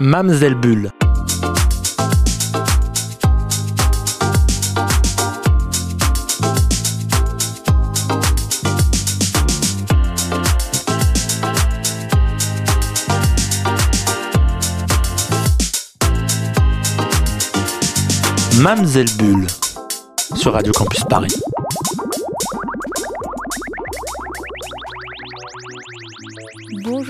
Mamselle Bulle. Mamselle Bulle sur Radio Campus Paris.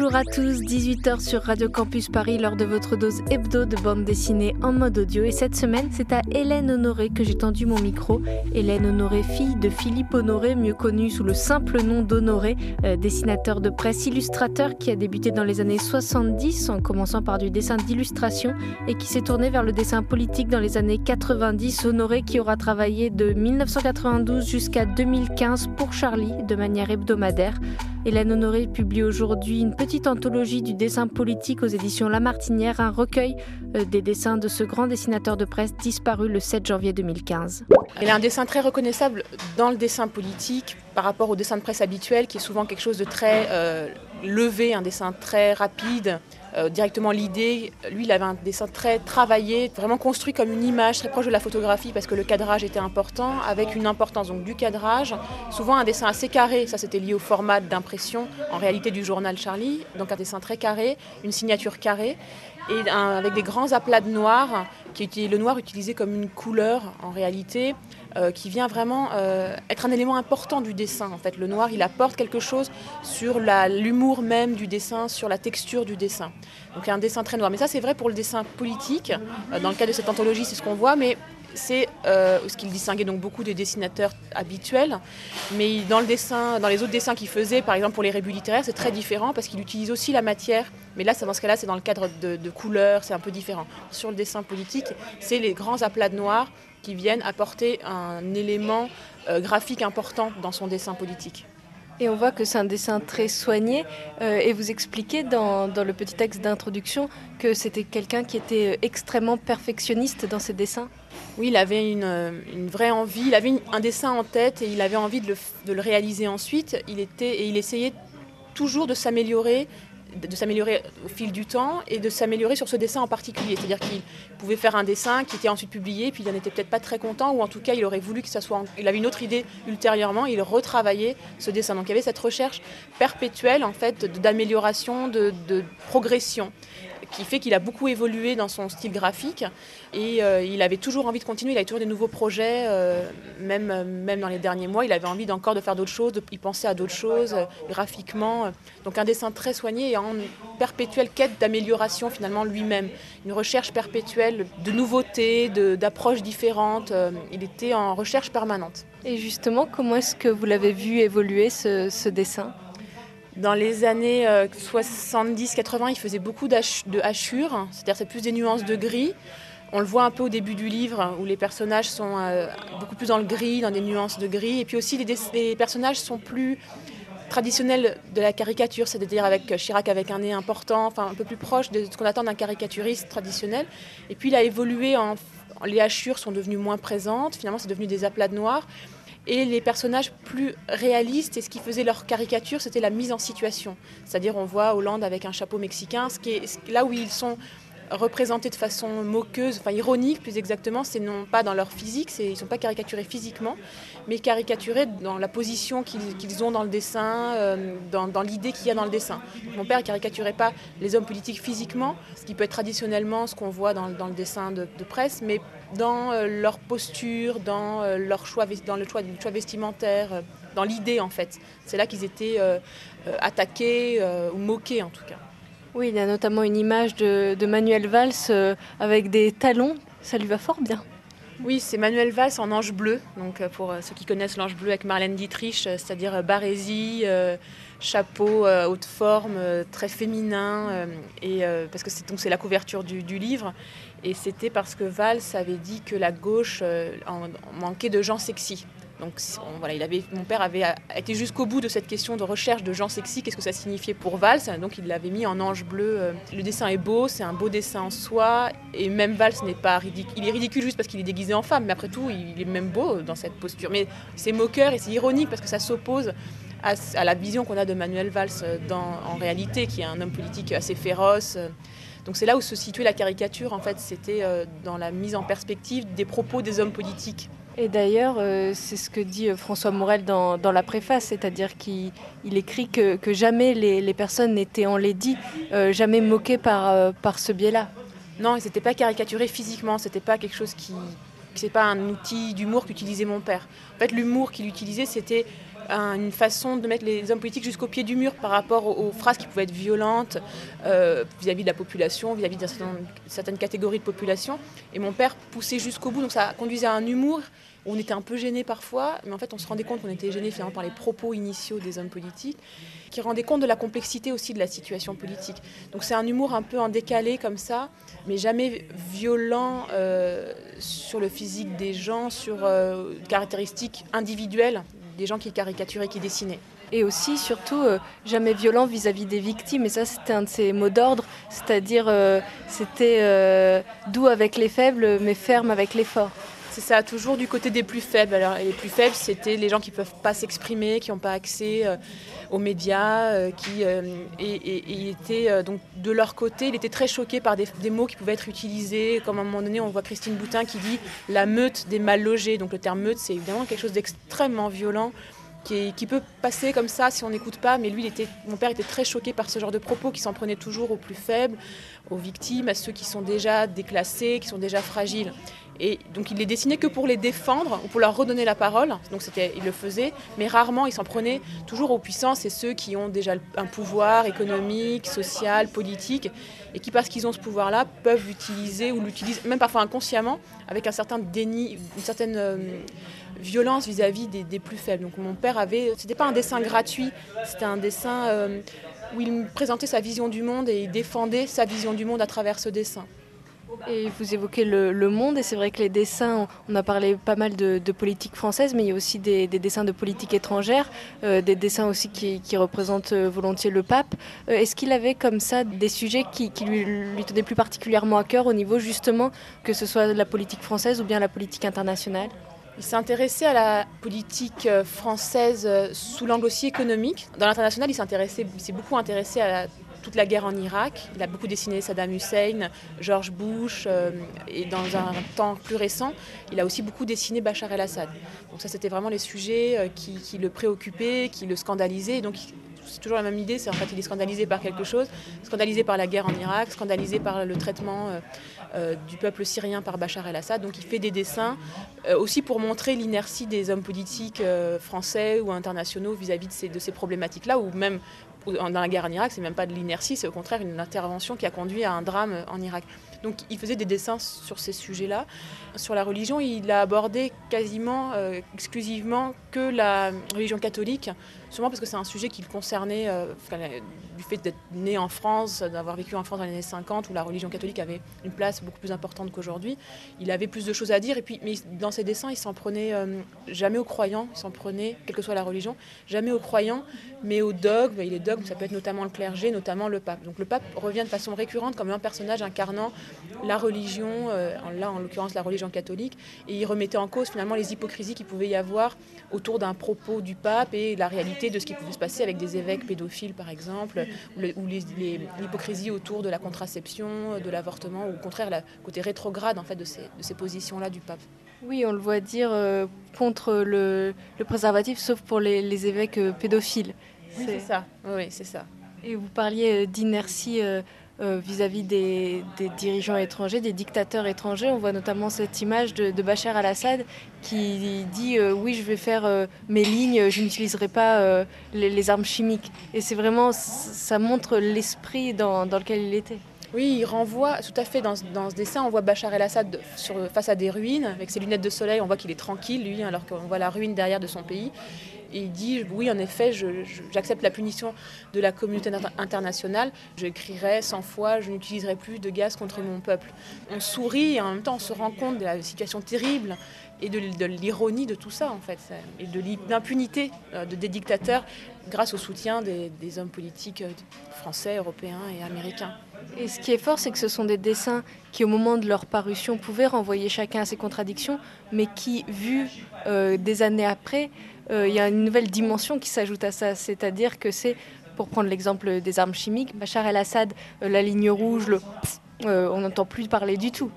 Bonjour à tous, 18h sur Radio Campus Paris lors de votre dose hebdo de bande dessinée en mode audio. Et cette semaine, c'est à Hélène Honoré que j'ai tendu mon micro. Hélène Honoré, fille de Philippe Honoré, mieux connu sous le simple nom d'Honoré, euh, dessinateur de presse, illustrateur qui a débuté dans les années 70 en commençant par du dessin d'illustration et qui s'est tourné vers le dessin politique dans les années 90. Honoré qui aura travaillé de 1992 jusqu'à 2015 pour Charlie de manière hebdomadaire. Hélène Honoré publie aujourd'hui une petite anthologie du dessin politique aux éditions La Martinière, un recueil euh, des dessins de ce grand dessinateur de presse disparu le 7 janvier 2015. Elle a un dessin très reconnaissable dans le dessin politique par rapport au dessin de presse habituel qui est souvent quelque chose de très euh, levé, un dessin très rapide, euh, directement l'idée. Lui, il avait un dessin très travaillé, vraiment construit comme une image, très proche de la photographie parce que le cadrage était important, avec une importance donc du cadrage. Souvent un dessin assez carré, ça c'était lié au format d'impression en réalité du journal Charlie. Donc un dessin très carré, une signature carrée et avec des grands aplats de noir, qui le noir utilisé comme une couleur en réalité, euh, qui vient vraiment euh, être un élément important du dessin. En fait, le noir, il apporte quelque chose sur l'humour même du dessin, sur la texture du dessin. Donc un dessin très noir. Mais ça, c'est vrai pour le dessin politique. Euh, dans le cas de cette anthologie, c'est ce qu'on voit, mais c'est ce qu'il distinguait donc beaucoup des dessinateurs habituels. Mais dans, le dessin, dans les autres dessins qu'il faisait, par exemple pour les rébus littéraires, c'est très différent parce qu'il utilise aussi la matière. Mais là, dans ce cas-là, c'est dans le cadre de, de couleurs, c'est un peu différent. Sur le dessin politique, c'est les grands aplats de noir qui viennent apporter un élément euh, graphique important dans son dessin politique. Et on voit que c'est un dessin très soigné. Euh, et vous expliquez dans, dans le petit texte d'introduction que c'était quelqu'un qui était euh, extrêmement perfectionniste dans ses dessins. Oui, il avait une, une vraie envie. Il avait un dessin en tête et il avait envie de le, de le réaliser ensuite. Il était, et il essayait toujours de s'améliorer de s'améliorer au fil du temps et de s'améliorer sur ce dessin en particulier. C'est-à-dire qu'il pouvait faire un dessin qui était ensuite publié, puis il n'en était peut-être pas très content, ou en tout cas il aurait voulu que ça soit. Il avait une autre idée ultérieurement, il retravaillait ce dessin. Donc il y avait cette recherche perpétuelle en fait d'amélioration, de, de progression qui fait qu'il a beaucoup évolué dans son style graphique. Et euh, il avait toujours envie de continuer, il avait toujours des nouveaux projets, euh, même, même dans les derniers mois, il avait envie encore de faire d'autres choses, de, il pensait à d'autres choses euh, graphiquement. Donc un dessin très soigné et en perpétuelle quête d'amélioration finalement lui-même, une recherche perpétuelle de nouveautés, d'approches différentes, il était en recherche permanente. Et justement, comment est-ce que vous l'avez vu évoluer ce dessin? Dans les années 70-80, il faisait beaucoup de hachures, c'est-à-dire c'est plus des nuances de gris. On le voit un peu au début du livre où les personnages sont euh, beaucoup plus dans le gris, dans des nuances de gris. Et puis aussi les, personnages sont plus traditionnels de la caricature, c'est-à-dire avec Chirac avec un nez important, enfin un peu plus proche de ce qu'on attend d'un caricaturiste traditionnel. Et puis il a évolué en, les hachures sont devenues moins présentes, finalement c'est devenu des aplats de noir et les personnages plus réalistes. Et ce qui faisait leur caricature, c'était la mise en situation. C'est-à-dire, on voit Hollande avec un chapeau mexicain, là où ils sont représentés de façon moqueuse, enfin ironique plus exactement, c'est non pas dans leur physique, ils ne sont pas caricaturés physiquement, mais caricaturés dans la position qu'ils ont dans le dessin, euh, dans, l'idée qu'il y a dans le dessin. Mon père ne caricaturait pas les hommes politiques physiquement, ce qui peut être traditionnellement ce qu'on voit dans, le dessin de, presse, mais dans euh, leur posture, dans, euh, leur choix, dans le choix, le choix vestimentaire, dans l'idée en fait. C'est là qu'ils étaient attaqués ou moqués en tout cas. Oui, il y a notamment une image de, Manuel Valls euh, avec des talons. Ça lui va fort bien. Oui, c'est Manuel Valls en ange bleu. Donc euh, pour euh, ceux qui connaissent l'ange bleu avec Marlène Dietrich, c'est-à-dire barésie, chapeau haute forme, très féminin. et parce que c'est donc la couverture du, livre. Et c'était parce que Valls avait dit que la gauche manquait de gens sexy. Donc voilà, il avait, mon père avait été jusqu'au bout de cette question de recherche de gens sexy, qu'est-ce que ça signifiait pour Valls. Donc il l'avait mis en ange bleu. Euh, le dessin est beau, c'est un beau dessin en soi. Et même Valls n'est pas ridicule. Il est ridicule juste parce qu'il est déguisé en femme, mais après tout, il est même beau dans cette posture. Mais c'est moqueur et c'est ironique parce que ça s'oppose à, la vision qu'on a de Manuel Valls en réalité, qui est un homme politique assez féroce. Donc c'est là où se situait la caricature, en fait, c'était dans la mise en perspective des propos des hommes politiques. Et d'ailleurs, c'est ce que dit François Morel dans, la préface, c'est-à-dire qu'il écrit que, jamais les, personnes n'étaient enlaidies, jamais moquées par, par ce biais-là. Non, c'était pas caricaturé physiquement, c'était pas quelque chose qui. C'est pas un outil d'humour qu'utilisait mon père. En fait, l'humour qu'il utilisait, c'était une façon de mettre les hommes politiques jusqu'au pied du mur par rapport aux, phrases qui pouvaient être violentes euh, vis-à-vis de la population, vis-à-vis de certaines catégories de population. Et mon père poussait jusqu'au bout, donc ça conduisait à un humour on était un peu gêné parfois, mais en fait on se rendait compte qu'on était gêné finalement par les propos initiaux des hommes politiques, qui rendaient compte de la complexité aussi de la situation politique. Donc c'est un humour un peu en décalé comme ça, mais jamais violent euh, sur le physique des gens, sur euh, caractéristiques individuelles des gens qui caricaturaient, qui dessinaient et aussi surtout euh, jamais violent vis-à-vis des victimes. Et ça, c'était un de ses mots d'ordre, c'est-à-dire c'était doux avec les faibles, mais ferme avec les forts. C'est ça, toujours du côté des plus faibles. Alors, les plus faibles, c'était les gens qui ne peuvent pas s'exprimer, qui n'ont pas accès euh, aux médias, euh, qui euh, étaient donc de leur côté, il était très choqué par des, mots qui pouvaient être utilisés. Comme à un moment donné, on voit Christine Boutin qui dit la meute des mal logés. Donc le terme meute, c'est évidemment quelque chose d'extrêmement violent. Qui, peut passer comme ça si on n'écoute pas, mais lui, mon père était très choqué par ce genre de propos qui s'en prenait toujours aux plus faibles, aux victimes, à ceux qui sont déjà déclassés, qui sont déjà fragiles. Et donc il les dessinait que pour les défendre ou pour leur redonner la parole. Donc il le faisait, mais rarement il s'en prenait toujours aux puissances et ceux qui ont déjà un pouvoir économique, social, politique, et qui parce qu'ils ont ce pouvoir-là peuvent l'utiliser ou l'utilisent même parfois inconsciemment avec un certain déni, une certaine euh, violence vis-à-vis des, plus faibles. Donc mon père avait, c'était pas un dessin gratuit, c'était un dessin euh, où il présentait sa vision du monde et il défendait sa vision du monde à travers ce dessin. Et vous évoquez le, monde, et c'est vrai que les dessins, on a parlé pas mal de, politique française, mais il y a aussi des, dessins de politique étrangère, euh, des dessins aussi qui, représentent euh, volontiers le pape. Est-ce qu'il avait comme ça des sujets qui, lui, tenaient plus particulièrement à cœur au niveau justement que ce soit la politique française ou bien la politique internationale? Il s'est intéressé à la politique française sous l'angle aussi économique. Dans l'international, il s'est beaucoup intéressé à toute la guerre en Irak. Il a beaucoup dessiné Saddam Hussein, George Bush, euh, et dans un temps plus récent, il a aussi beaucoup dessiné Bachar el-Assad. Donc ça, c'était vraiment les sujets euh, qui, le préoccupaient, qui le scandalisaient. C'est toujours la même idée, c'est en fait il est scandalisé par quelque chose, scandalisé par la guerre en Irak, scandalisé par le traitement euh, du peuple syrien par Bachar el-Assad. Donc il fait des dessins aussi pour montrer l'inertie des hommes politiques français ou internationaux vis-à-vis de ces, de ces problématiques-là, ou même dans la guerre en Irak, c'est même pas de l'inertie, c'est au contraire une intervention qui a conduit à un drame en Irak. Donc il faisait des dessins sur ces sujets-là. Sur la religion, il a abordé quasiment euh, exclusivement que la religion catholique, sûrement parce que c'est un sujet qui le concernait euh, du fait d'être né en France, d'avoir vécu en France dans les années 50, où la religion catholique avait une place beaucoup plus importante qu'aujourd'hui. Il avait plus de choses à dire, et puis, mais dans ses dessins, il s'en prenait euh, jamais aux croyants, il s'en prenait, quelle que soit la religion, jamais aux croyants, mais aux dogmes. Et les dogmes, ça peut être notamment le clergé, notamment le pape. Donc le pape revient de façon récurrente comme un personnage incarnant la religion, euh, là en l'occurrence la religion catholique, et il remettait en cause finalement les hypocrisies qu'il pouvait y avoir autour d'un propos du pape et la réalité de ce qui pouvait se passer avec des évêques pédophiles par exemple, ou l'hypocrisie autour de la contraception, de l'avortement, ou au contraire le côté rétrograde en fait de ces, de ces positions-là du pape. Oui, on le voit dire euh, contre le, le, préservatif, sauf pour les, évêques euh, pédophiles. c'est ça. Oui, c'est ça. Et vous parliez d'inertie euh, vis-à-vis des, dirigeants étrangers, des dictateurs étrangers. On voit notamment cette image de, Bachar al-Assad qui dit euh, oui, je vais faire euh, mes lignes, je n'utiliserai pas les, armes chimiques. Et c'est vraiment, ça montre l'esprit dans, lequel il était. Oui, il renvoie tout à fait dans, ce dessin. On voit Bachar el-Assad face à des ruines avec ses lunettes de soleil. On voit qu'il est tranquille, lui, alors qu'on voit la ruine derrière de son pays. Et il dit oui, en effet, j'accepte la punition de la communauté internationale. Je crierai 100 fois je n'utiliserai plus de gaz contre mon peuple. On sourit et en même temps on se rend compte de la situation terrible et de, l'ironie de tout ça en fait, et de l'impunité euh, de, des dictateurs grâce au soutien des, hommes politiques euh, français, européens et américains. Et ce qui est fort, c'est que ce sont des dessins qui, au moment de leur parution, pouvaient renvoyer chacun à ses contradictions, mais qui, vus euh, des années après, il y a une nouvelle dimension qui s'ajoute à ça, c'est-à-dire que c'est Pour prendre l'exemple des armes chimiques, Bachar el-Assad, la ligne rouge, le on n'entend plus parler du tout.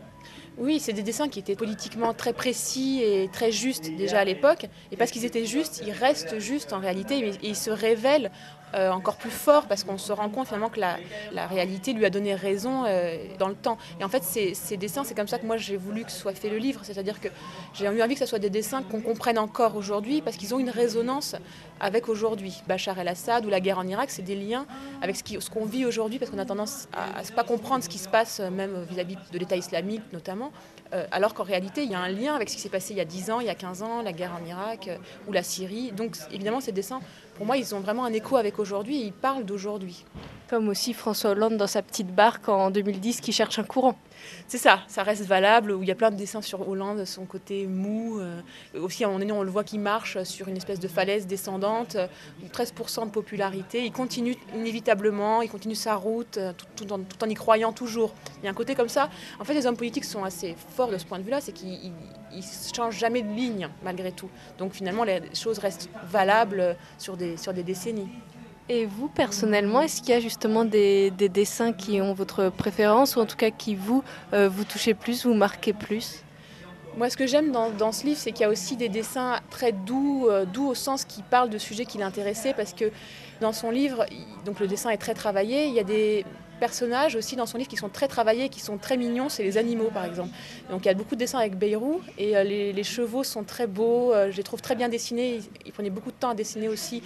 Oui, c'est des dessins qui étaient politiquement très précis et très justes déjà à l'époque. Et parce qu'ils étaient justes, ils restent justes en réalité et ils se révèlent euh, encore plus fort parce qu'on se rend compte finalement que la, réalité lui a donné raison euh, dans le temps. Et en fait, ces, dessins, c'est comme ça que moi j'ai voulu que soit fait le livre. C'est-à-dire que j'ai eu envie que ce soit des dessins qu'on comprenne encore aujourd'hui parce qu'ils ont une résonance avec aujourd'hui. Bachar el-Assad ou la guerre en Irak, c'est des liens avec ce qu'on vit aujourd'hui parce qu'on a tendance à ne pas comprendre ce qui se passe, même vis-à-vis de l'État islamique notamment. Euh, alors qu'en réalité, il y a un lien avec ce qui s'est passé il y a 10 ans, il y a 15 ans, la guerre en Irak ou la Syrie. Donc évidemment, ces dessins pour moi, ils ont vraiment un écho avec aujourd'hui ils parlent d'aujourd'hui. Comme aussi François Hollande dans sa petite barque en 2010 qui cherche un courant. C'est ça, ça reste valable, où il y a plein de dessins sur Hollande, son côté mou. Euh, aussi, à un moment donné, on le voit qui marche sur une espèce de falaise descendante, 13% de popularité. Il continue inévitablement, il continue sa route, euh, tout, en, tout, en, y croyant toujours. Il y a un côté comme ça. En fait, les hommes politiques sont assez forts de ce point de vue-là, c'est qu'ils ne changent jamais de ligne, malgré tout. Donc finalement, les choses restent valables sur des sur des décennies. Et vous, personnellement, est-ce qu'il y a justement des, dessins qui ont votre préférence ou en tout cas qui vous, euh, vous touchez plus, vous marquez plus? Moi, ce que j'aime dans, ce livre, c'est qu'il y a aussi des dessins très doux, euh, doux au sens qui parlent de sujets qui l'intéressaient, parce que dans son livre, donc le dessin est très travaillé. Il y a des personnages aussi dans son livre qui sont très travaillés, qui sont très mignons. C'est les animaux, par exemple. Donc il y a beaucoup de dessins avec Beyrou, et euh, les, chevaux sont très beaux. je les trouve très bien dessinés. Il, il prenait beaucoup de temps à dessiner aussi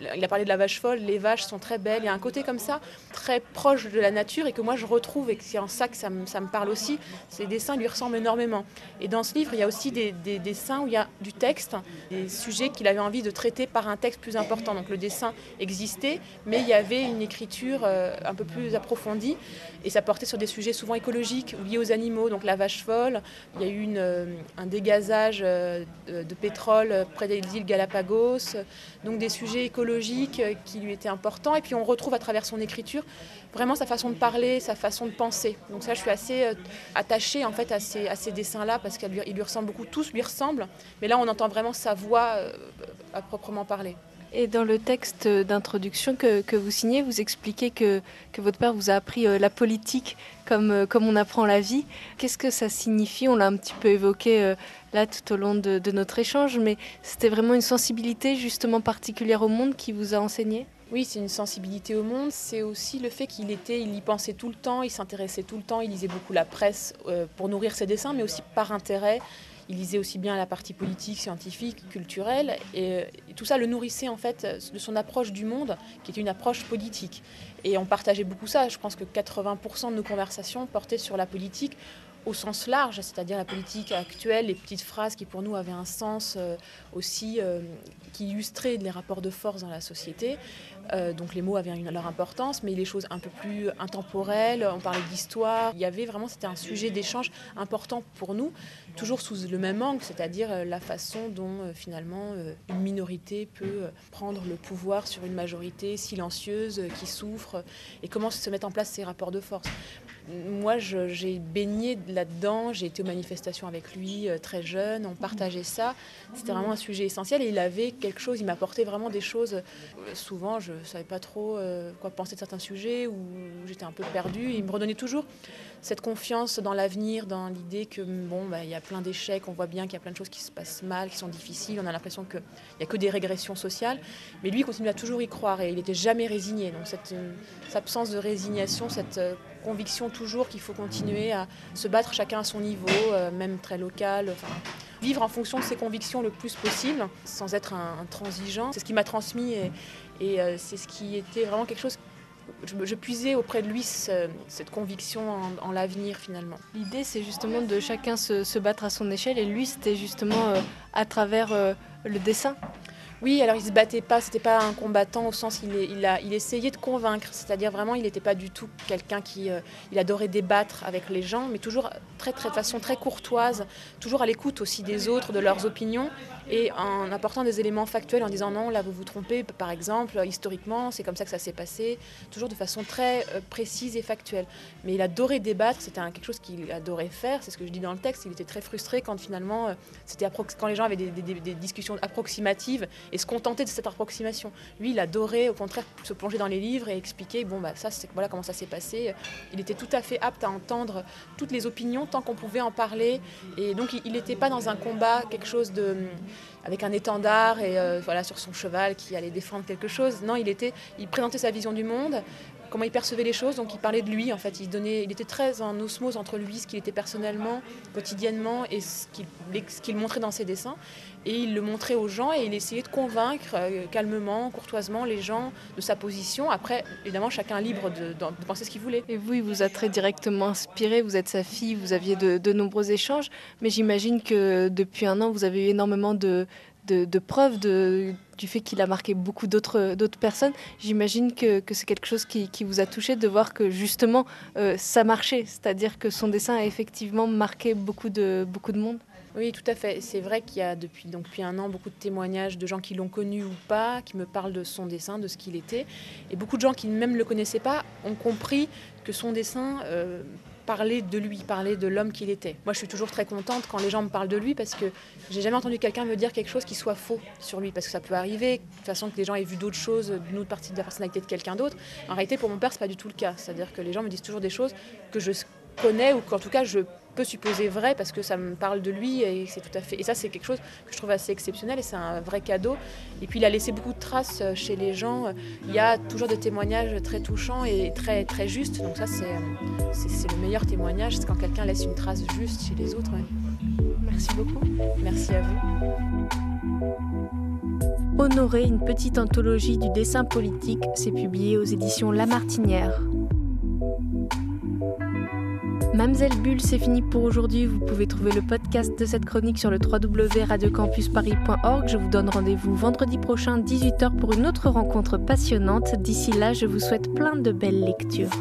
il a parlé de la vache folle, les vaches sont très belles, il y a un côté comme ça, très proche de la nature et que moi je retrouve et c'est en ça que ça me, parle aussi. Ces dessins lui ressemblent énormément. Et dans ce livre, il y a aussi des, dessins où il y a du texte, des sujets qu'il avait envie de traiter par un texte plus important. Donc le dessin existait, mais il y avait une écriture euh, un peu plus approfondie et ça portait sur des sujets souvent écologiques liés aux animaux. Donc la vache folle, il y a eu euh, un dégazage euh, de pétrole près des îles Galapagos, donc des sujets écologiques euh, qui lui était important. Et puis on retrouve à travers son écriture vraiment sa façon de parler, sa façon de penser. Donc ça, je suis assez euh, attachée en fait à ces, à ces dessins-là parce qu'ils lui, ressemblent beaucoup, tous lui ressemblent. Mais là, on entend vraiment sa voix euh, à proprement parler. Et dans le texte d'introduction que, que, vous signez, vous expliquez que, que, votre père vous a appris la politique comme, comme on apprend la vie. Qu'est-ce que ça signifie? On l'a un petit peu évoqué là tout au long de, notre échange, mais c'était vraiment une sensibilité justement particulière au monde qui vous a enseigné? Oui, c'est une sensibilité au monde. C'est aussi le fait qu'il était, il y pensait tout le temps, il s'intéressait tout le temps, il lisait beaucoup la presse euh, pour nourrir ses dessins, mais aussi par intérêt. Il lisait aussi bien la partie politique, scientifique, culturelle, et, et, tout ça le nourrissait en fait de son approche du monde, qui était une approche politique. Et on partageait beaucoup ça. Je pense que 80% de nos conversations portaient sur la politique au sens large, c'est-à-dire la politique actuelle, les petites phrases qui pour nous avaient un sens euh, aussi, euh, qui illustraient les rapports de force dans la société. Euh, donc les mots avaient leur importance, mais les choses un peu plus intemporelles, on parlait d'histoire. Il y avait vraiment, c'était un sujet d'échange important pour nous, toujours sous le même angle, c'est-à-dire la façon dont finalement une minorité peut prendre le pouvoir sur une majorité silencieuse qui souffre et comment se mettent en place ces rapports de force moi, j'ai baigné là-dedans, j'ai été aux manifestations avec lui euh, très jeune, on partageait ça. C'était vraiment un sujet essentiel et il avait quelque chose, il m'apportait vraiment des choses. Souvent, je ne savais pas trop euh, quoi penser de certains sujets ou j'étais un peu perdue. Il me redonnait toujours cette confiance dans l'avenir, dans l'idée que bon, bah, il y a plein d'échecs, on voit bien qu'il y a plein de choses qui se passent mal, qui sont difficiles, on a l'impression qu'il n'y a que des régressions sociales. Mais lui, il continue à toujours y croire et il n'était jamais résigné. Donc cette, cette absence de résignation, cette conviction toujours qu'il faut continuer à se battre chacun à son niveau, euh, même très local. Vivre en fonction de ses convictions le plus possible, sans être un, transigeant. C'est ce qui m'a transmis et, euh, c'est ce qui était vraiment quelque chose je, puisais auprès de lui ce, cette conviction en, en l'avenir finalement. L'idée c'est justement de chacun se, se, battre à son échelle et lui c'était justement euh, à travers euh, le dessin. Oui, alors il se battait pas, c'était pas un combattant au sens il, il, a, il essayait de convaincre, c'est-à-dire vraiment il n'était pas du tout quelqu'un qui euh, il adorait débattre avec les gens, mais toujours très très de façon très courtoise, toujours à l'écoute aussi des autres, de leurs opinions et en apportant des éléments factuels en disant non là vous vous trompez par exemple historiquement c'est comme ça que ça s'est passé, toujours de façon très euh, précise et factuelle. Mais il adorait débattre, c'était quelque chose qu'il adorait faire, c'est ce que je dis dans le texte, il était très frustré quand finalement euh, c'était quand les gens avaient des, discussions approximatives et se contenter de cette approximation. Lui, il adorait au contraire se plonger dans les livres et expliquer, bon, bah, ça, c'est, voilà comment ça s'est passé. Il était tout à fait apte à entendre toutes les opinions tant qu'on pouvait en parler. Et donc, il n'était pas dans un combat, quelque chose de avec un étendard et euh, voilà sur son cheval qui allait défendre quelque chose. Non, il était, il présentait sa vision du monde, comment il percevait les choses. Donc il parlait de lui, en fait. Il, donnait, il était très en osmose entre lui, ce qu'il était personnellement, quotidiennement, et ce qu'il montrait dans ses dessins. Et il le montrait aux gens et il essayait de convaincre euh, calmement, courtoisement les gens de sa position. Après, évidemment, chacun libre de, de, penser ce qu'il voulait. Et vous, il vous a très directement inspiré. Vous êtes sa fille, vous aviez de, de nombreux échanges. Mais j'imagine que depuis un an, vous avez eu énormément de, de, preuves du fait qu'il a marqué beaucoup d'autres personnes. J'imagine que, c'est quelque chose qui, vous a touché de voir que justement euh, ça marchait, c'est-à-dire que son dessin a effectivement marqué beaucoup de, monde. Oui, tout à fait. C'est vrai qu'il y a depuis, donc, un an beaucoup de témoignages de gens qui l'ont connu ou pas, qui me parlent de son dessin, de ce qu'il était. Et beaucoup de gens qui même ne le connaissaient pas ont compris que son dessin euh, parler de lui, parler de l'homme qu'il était. Moi, je suis toujours très contente quand les gens me parlent de lui parce que j'ai jamais entendu quelqu'un me dire quelque chose qui soit faux sur lui, parce que ça peut arriver, de toute façon que les gens aient vu d'autres choses d'une autre partie de la personnalité de quelqu'un d'autre. En réalité, pour mon père, c'est pas du tout le cas. C'est-à-dire que les gens me disent toujours des choses que je connais ou qu'en tout cas je peux supposer vrai parce que ça me parle de lui et c'est tout à fait et ça c'est quelque chose que je trouve assez exceptionnel et c'est un vrai cadeau. Et puis il a laissé beaucoup de traces euh, chez les gens. Il y a toujours des témoignages très touchants et très très justes. Donc ça c'est c'est le meilleur témoignage c'est quand quelqu'un laisse une trace juste chez les autres merci beaucoup. Merci à vous. Honorer une petite anthologie du dessin politique, c'est publié aux éditions La Martinière. Mamselle Bulle, c'est fini pour aujourd'hui. Vous pouvez trouver le podcast de cette chronique sur le www.radiocampusparis.org. Je vous donne rendez-vous vendredi prochain, 18h, pour une autre rencontre passionnante. D'ici là, je vous souhaite plein de belles lectures.